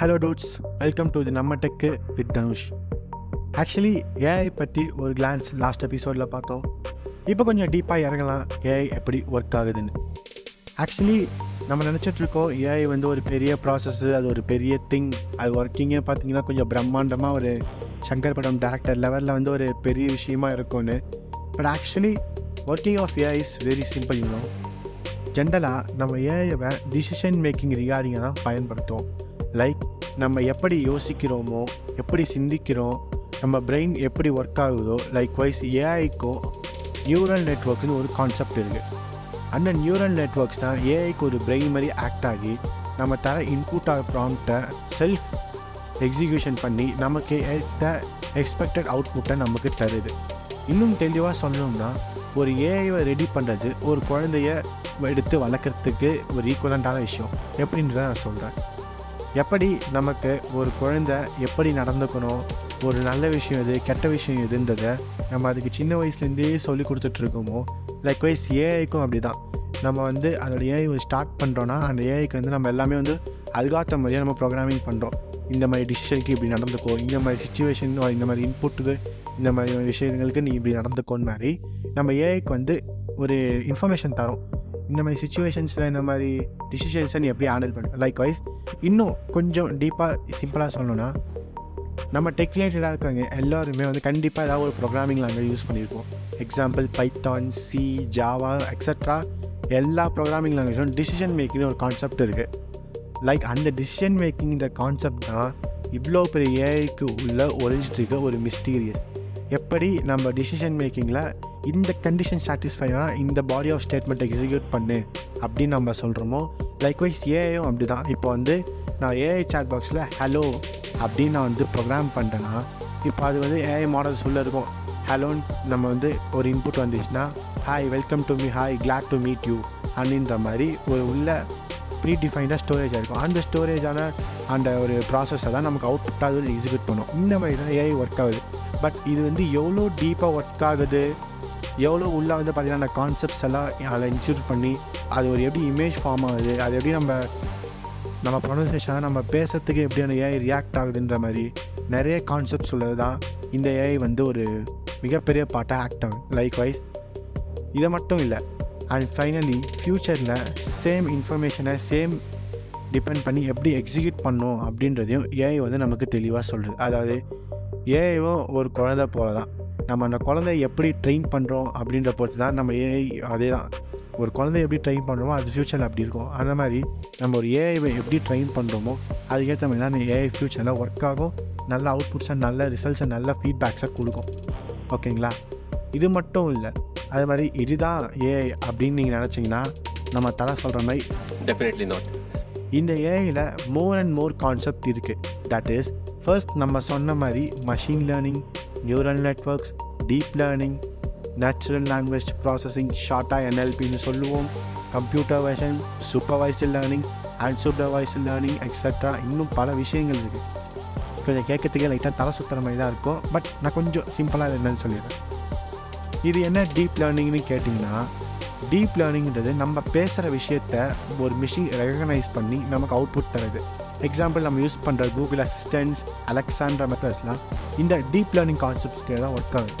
Hello dudes welcome to the நம்ம tech with Dhanush actually AI பற்றி ஒரு glands last எபிசோடில் பார்த்தோம். இப்போ கொஞ்சம் டீப்பாக இறங்கலாம். ஏஐ எப்படி ஒர்க் ஆகுதுன்னு. ஆக்சுவலி நம்ம நினச்சிட்ருக்கோம் ஏஐ வந்து ஒரு பெரிய ப்ராசஸ்ஸு அது ஒரு பெரிய திங் அது ஒர்க்கிங்கே பார்த்தீங்கன்னா கொஞ்சம் பிரம்மாண்டமாக ஒரு சங்கர் படம் டேரக்டர் லெவலில் வந்து ஒரு பெரிய விஷயமா இருக்கும்னு. But actually working of AI is very simple you know ஜென்ரலாக நம்ம ஏஐவை டிசிஷன் மேக்கிங் ரிகார்டிங்கை தான் பயன்படுத்துவோம். லைக் நம்ம எப்படி யோசிக்கிறோமோ எப்படி சிந்திக்கிறோம் நம்ம பிரெயின் எப்படி ஒர்க் ஆகுதோ லைக் வைஸ் ஏஐக்கோ நியூரல் நெட்ஒர்க்னு ஒரு கான்செப்ட் இருக்குது அந்த நியூரல் நெட்ஒர்க்ஸ் தான் ஏஐக்கு ஒரு பிரெயின் மாதிரி ஆக்ட் ஆகி நம்ம தர இன்புட் ஆக ப்ராம்ப்டை செல்ஃப் எக்ஸிக்யூஷன் பண்ணி நமக்கு ஏற்ற எக்ஸ்பெக்டட் அவுட்புட்டை நமக்கு தருது. இன்னும் தெளிவாக சொல்லணும்னா ஒரு ஏஐவை ரெடி பண்ணுறது ஒரு குழந்தைய எடுத்து வளர்க்குறதுக்கு ஒரு ஈக்குவலண்ட்டான விஷயம். எப்படின்றத நான் சொல்கிறேன் எப்படி நமக்கு ஒரு குழந்தை எப்படி நடந்துக்கணும் ஒரு நல்ல விஷயம் எது கெட்ட விஷயம் எதுன்றதை நம்ம அதுக்கு சின்ன வயசுலேருந்தே சொல்லி கொடுத்துட்ருக்கோமோ லைக் வைஸ் ஏஐக்கும் அப்படி தான் நம்ம வந்து அதோட ஏஐ ஸ்டார்ட் பண்ணுறோன்னா அந்த ஏஐக்கு வந்து நம்ம எல்லாமே வந்து அதுக்காத்த மாதிரியே நம்ம ப்ரோக்ராமிங் பண்ணுறோம் இந்த மாதிரி டிசிஷனுக்கு இப்படி நடந்துக்கோ இந்த மாதிரி சுச்சுவேஷன் இந்த மாதிரி இன்புட்டுக்கு இந்த மாதிரி விஷயங்களுக்கு நீ இப்படி நடந்துக்கோன் மாதிரி நம்ம ஏஐக்கு வந்து ஒரு இன்ஃபர்மேஷன் தரோம். இந்த மாதிரி சுச்சுவேஷன்ஸில் இந்த மாதிரி டிசிஷன்ஸை நீ எப்படி ஹேண்டில் பண்ண லைக் வைஸ் இன்னும் கொஞ்சம் டீப்பாக சிம்பிளாக சொல்லணும்னா நம்ம டெக் ரிலேட்டடாக இருக்காங்க எல்லாருமே வந்து கண்டிப்பாக ஏதாவது ஒரு ப்ரோக்ராமிங் லாங்குவேஜ் யூஸ் பண்ணியிருக்கோம் example Python C Java extra எல்லா ப்ரோக்ராமிங் லாங்குவேஜும் டிசிஷன் மேக்கிங்னு ஒரு கான்செப்ட் இருக்குது லைக் அந்த டிசிஷன் மேக்கிங்கிற கான்செப்ட் தான் இவ்வளோ பெரிய ஏஐக்கு உள்ள ஒழிஞ்சிட்டு ஒரு மிஸ்டீரியஸ் எப்படி நம்ம டிசிஷன் மேக்கிங்கில் இந்த கண்டிஷன் சாட்டிஸ்ஃபை ஆனால் இந்த பாடி ஆஃப் ஸ்டேட்மெண்ட் எக்ஸிக்யூட் பண்ணு அப்படின்னு நம்ம சொல்கிறோமோ லைக்வைஸ் ஏஐயும் அப்படி தான் இப்போ வந்து நான் ஏஐ சாட் பாக்ஸில் ஹலோ அப்படின்னு நான் வந்து ப்ரோக்ராம் பண்ணிட்டேன்னா இப்போ அது வந்து ஏஐ மாடல்ஸ் உள்ளே இருக்கும். ஹலோன்னு நம்ம வந்து ஒரு இன்புட் வந்துச்சுன்னா hi welcome to me hi glad to meet you அப்படின்ற மாதிரி ஒரு உள்ள ப்ரீ டிஃபைண்டாக ஸ்டோரேஜாக இருக்கும். அந்த ஸ்டோரேஜான அந்த ஒரு ப்ராசஸை தான் நமக்கு அவுட்புட்டாக அது எக்ஸிக்யூட் பண்ணும். இந்த மாதிரி தான் ஏஐ ஒர்க் ஆகுது. பட் இது வந்து எவ்வளோ டீப்பாக ஒர்க் ஆகுது? எவ்வளோ உள்ளே வந்து பார்த்திங்கன்னா அந்த கான்செப்ட்ஸ் எல்லாம் அதில் இன்ஸ்டியூட் பண்ணி அது ஒரு எப்படி இமேஜ் ஃபார்ம் ஆகுது? அது எப்படி நம்ம நம்ம ப்ரொனன்சியேஷன் நம்ம பேசுறதுக்கு எப்படியான ஏஐ ரியாக்ட் ஆகுதுன்ற மாதிரி நிறைய கான்செப்ட்ஸ் உள்ளது தான் இந்த ஏஐ வந்து ஒரு மிகப்பெரிய பாட்டாக ஆக்ட் ஆகும் லைக் வைஸ் இதை மட்டும் இல்லை. அண்ட் ஃபைனலி ஃப்யூச்சரில் சேம் இன்ஃபர்மேஷனை சேம் டிபெண்ட் பண்ணி எப்படி எக்ஸிக்யூட் பண்ணும் அப்படின்றதையும் ஏஐ வந்து நமக்கு தெளிவாக சொல்கிறது அதாவது ஏஐவும் ஒரு குழந்தை போல தான் நம்ம அந்த குழந்தைய எப்படி ட்ரெயின் பண்ணுறோம் அப்படின்ற பொறுத்து தான் நம்ம ஏஐ அதே தான் ஒரு குழந்தைய எப்படி ட்ரெயின் பண்ணுறோமோ அது ஃப்யூச்சரில் அப்படி இருக்கும். அந்த மாதிரி நம்ம ஒரு ஏஐவை எப்படி ட்ரெயின் பண்ணுறோமோ அதுக்கேற்ற மாதிரி தான் அந்த ஏஐ ஃப்யூச்சரில் ஒர்க் ஆகும். நல்ல அவுட்புட்ஸை நல்ல ரிசல்ட்ஸை நல்ல ஃபீட்பேக்ஸை கொடுக்கும். ஓகேங்களா? இது மட்டும் இல்லை. அது மாதிரி இதுதான் ஏஐ அப்படின்னு நீங்கள் நினச்சிங்கன்னா நம்ம தலை சொல்கிற மாதிரி டெஃபினெட்லி நாட் இந்த ஏஐயில் மோர் அண்ட் மோர் கான்செப்ட் இருக்குது தட் இஸ் ஃபர்ஸ்ட் நம்ம சொன்ன மாதிரி machine learning neural networks deep learning natural language processing ஷார்ட்டாக என்எல்பின்னு சொல்லுவோம். Computer vision supervised learning and learning extra இன்னும் பல விஷயங்கள் இருக்குது கொஞ்சம் கேட்கறதுக்கே லைட்டாக தலை சுற்றுற மாதிரி தான் இருக்கும். பட் நான் கொஞ்சம் சிம்பிளாக என்னன்னு சொல்லிடுறேன். இது என்ன டீப் லேர்னிங்னு கேட்டிங்கன்னா டீப் லேர்னிங்கிறது நம்ம பேசுகிற விஷயத்த ஒரு மிஷின் ரெகனைஸ் பண்ணி நமக்கு அவுட்புட் தருது. எக்ஸாம்பிள் நம்ம யூஸ் பண்ணுற கூகுள் அசிஸ்டன்ஸ் அலெக்சாண்ட்ரா மெத்தட்ஸ்லாம் இந்த டீப் லேர்னிங் கான்செப்ட்ஸ்க்கு தான் ஒர்க் ஆகுது.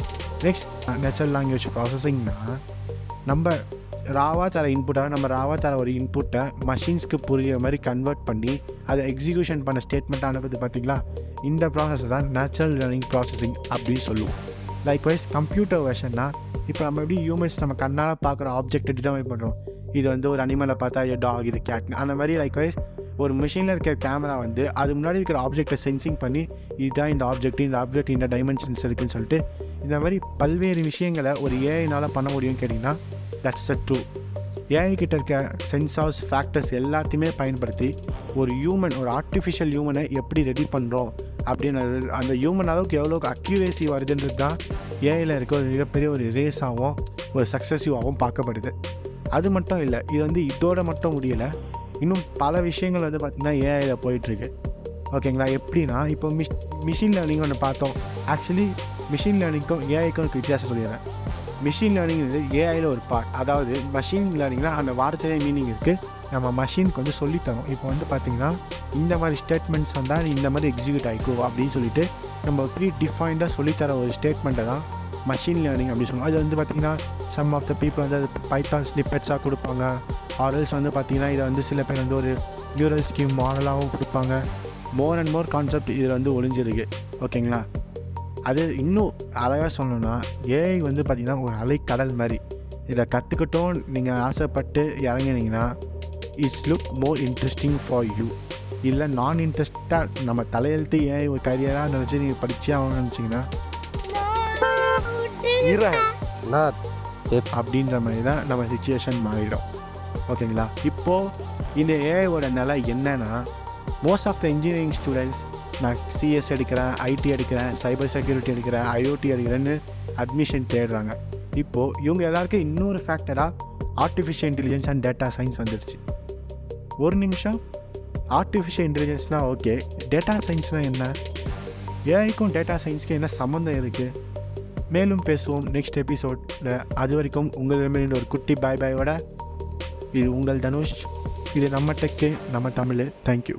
நெக்ஸ்ட் நேச்சுரல் லாங்குவேஜ் ப்ராசஸிங்னா நம்ம ராவாக தர இன்புட்டாக நம்ம ராவாக தர ஒரு இன்புட்டை மஷின்ஸ்க்கு புரியுற மாதிரி கன்வெர்ட் பண்ணி அதை எக்ஸிக்யூஷன் பண்ண ஸ்டேட்மெண்ட் அனுப்புது பார்த்திங்களா இந்த ப்ராசஸ் தான் நேச்சுரல் லேர்னிங் ப்ராசஸிங் அப்படின்னு சொல்லுவோம். லைக் வைஸ் கம்ப்யூட்டர் வெர்ஷன்னா இப்போ நம்ம எப்படி ஹியூமன்ஸ் நம்ம கண்ணால் பார்க்குற ஆப்ஜெக்ட் டிட்டர்மைன் பண்ணுறோம் இது வந்து ஒரு அனிமலை பார்த்தா இது டாக் இது கேட் அந்த மாதிரி லைக் வைஸ் ஒரு மிஷினில் இருக்கிற கேமரா வந்து அது முன்னாடி இருக்கிற ஆப்ஜெக்டை சென்சிங் பண்ணி இதுதான் இந்த ஆப்ஜெக்ட் இந்த ஆப்ஜெக்ட் இந்த டைமென்ஷன்ஸ் இருக்குதுன்னு சொல்லிட்டு இந்த மாதிரி பல்வேறு விஷயங்களை ஒரு ஏஐனால் பண்ண முடியும்னு கேட்டிங்கன்னா தட்ஸ் த ட்ரூ ஏஐ கிட்ட இருக்க சென்சார்ஸ் ஃபேக்டர்ஸ் எல்லாத்தையுமே பயன்படுத்தி ஒரு ஹியூமன் ஒரு ஆர்டிஃபிஷியல் ஹியூமனை எப்படி ரெடி பண்ணுறோம் அப்படின்னு அந்த ஹியூமன் அளவுக்கு எவ்வளோக்கு அக்யூரேசி வருதுன்றது தான் ஏஐயில் இருக்க ஒரு மிகப்பெரிய ஒரு ரேஸாகவும் ஒரு சக்ஸஸிவாகவும் பார்க்கப்படுது. அது மட்டும் இல்லை இது வந்து இதோட மட்டும் முடியலை. இன்னும் பல விஷயங்கள் வந்து பார்த்திங்கன்னா ஏஐயில் போயிட்டுருக்கு. ஓகேங்களா எப்படின்னா இப்போ மிஷ் மிஷின் லேர்னிங் ஒன்று பார்த்தோம். ஆக்சுவலி மிஷின் லேர்னிங்க்கும் ஏஐக்கும் வித்தியாசம் சொல்லிடுறேன். மிஷின் லேர்னிங்கிறது ஏஐயில் ஒரு பார்ட் அதாவது மஷின் லேர்னிங்கில் அந்த வார்த்தையிலே மீனிங் இருக்குது நம்ம மஷினுக்கு வந்து சொல்லித்தரோம் இப்போ வந்து பார்த்திங்கன்னா இந்த மாதிரி ஸ்டேட்மெண்ட்ஸ் வந்தால் இந்த மாதிரி எக்ஸிக்யூட் ஆகிக்கோ அப்படின்னு சொல்லிட்டு நம்ம ப்ரீ டிஃபைன்டாக சொல்லித்தர ஒரு ஸ்டேட்மெண்ட்டை தான் மஷின் லேர்னிங் அப்படின்னு சொல்லுவோம் அது வந்து பார்த்திங்கன்னா சம் ஆஃப் த பீப்புள் வந்து அது பைத்தான் ஸ்னிப்பெட்ஸாக கொடுப்பாங்க. ஆர்எல்ஸ் வந்து பார்த்திங்கன்னா இதை வந்து சில பேர் வந்து ஒரு நியூரல் ஸ்கீம் மாடலாகவும் கொடுப்பாங்க. மோர் அண்ட் மோர் கான்செப்ட் இதில் வந்து ஒளிஞ்சிருக்கு. ஓகேங்களா? அது இன்னும் அழகாக சொல்லணும்னா ஏஐ வந்து பார்த்திங்கன்னா ஒரு அலைக்கடல் மாதிரி. இதை கற்றுக்கிட்டோம் நீங்கள் ஆசைப்பட்டு இறங்கினீங்கன்னா it's look more interesting for you இல்லை நான் இன்ட்ரெஸ்டாக நம்ம தலையெழுத்து ஏஐ ஒரு கரியராக நினச்சி நீங்கள் படித்தே ஆகணும்னு நினச்சிங்கன்னா? நான் அப்படின்ற மாதிரி தான் நம்ம சுச்சுவேஷன் மாறிடும். ஓகேங்களா? இப்போது இந்த ஏஐயோட நிலை என்னன்னா most of the engineering students நான் சிஎஸ் எடுக்கிறேன் ஐடி எடுக்கிறேன் சைபர் செக்யூரிட்டி எடுக்கிறேன் ஐஓடி எடுக்கிறேன்னு அட்மிஷன் தேடுறாங்க. இப்போது இவங்க எல்லாருக்கும் இன்னொரு ஃபேக்டராக artificial intelligence and data science வந்துடுச்சு ஒரு நிமிஷம். ஆர்டிஃபிஷியல் இன்டெலிஜென்ஸ்னால் ஓகே டேட்டா சயின்ஸ்னால் என்ன? ஏஐக்கும் டேட்டா சயின்ஸ்க்கு என்ன சம்மந்தம் இருக்குது மேலும் பேசுவோம் நெக்ஸ்ட் எபிசோடில் அது வரைக்கும் உங்களிடமிருந்து ஒரு குட்டி பாய் பாயோட இது உங்கள் தனுஷ். இது நம்ம டெக்கு நம்ம தமிழ். தேங்க்யூ